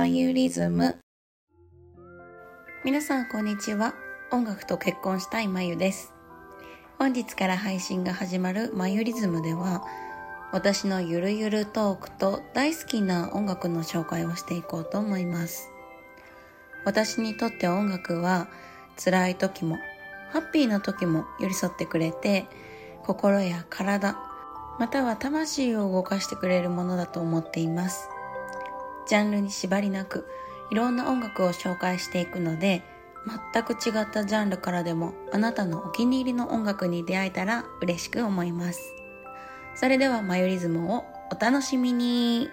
マユリズム。皆さんこんにちは。音楽と結婚したいまゆです。本日から配信が始まるマユリズムでは私のゆるゆるトークと大好きな音楽の紹介をしていこうと思います。私にとって音楽は辛い時もハッピーな時も寄り添ってくれて心や体または魂を動かしてくれるものだと思っています。ジャンルに縛りなくいろんな音楽を紹介していくので全く違ったジャンルからでもあなたのお気に入りの音楽に出会えたら嬉しく思います。それではマヨリズムをお楽しみに。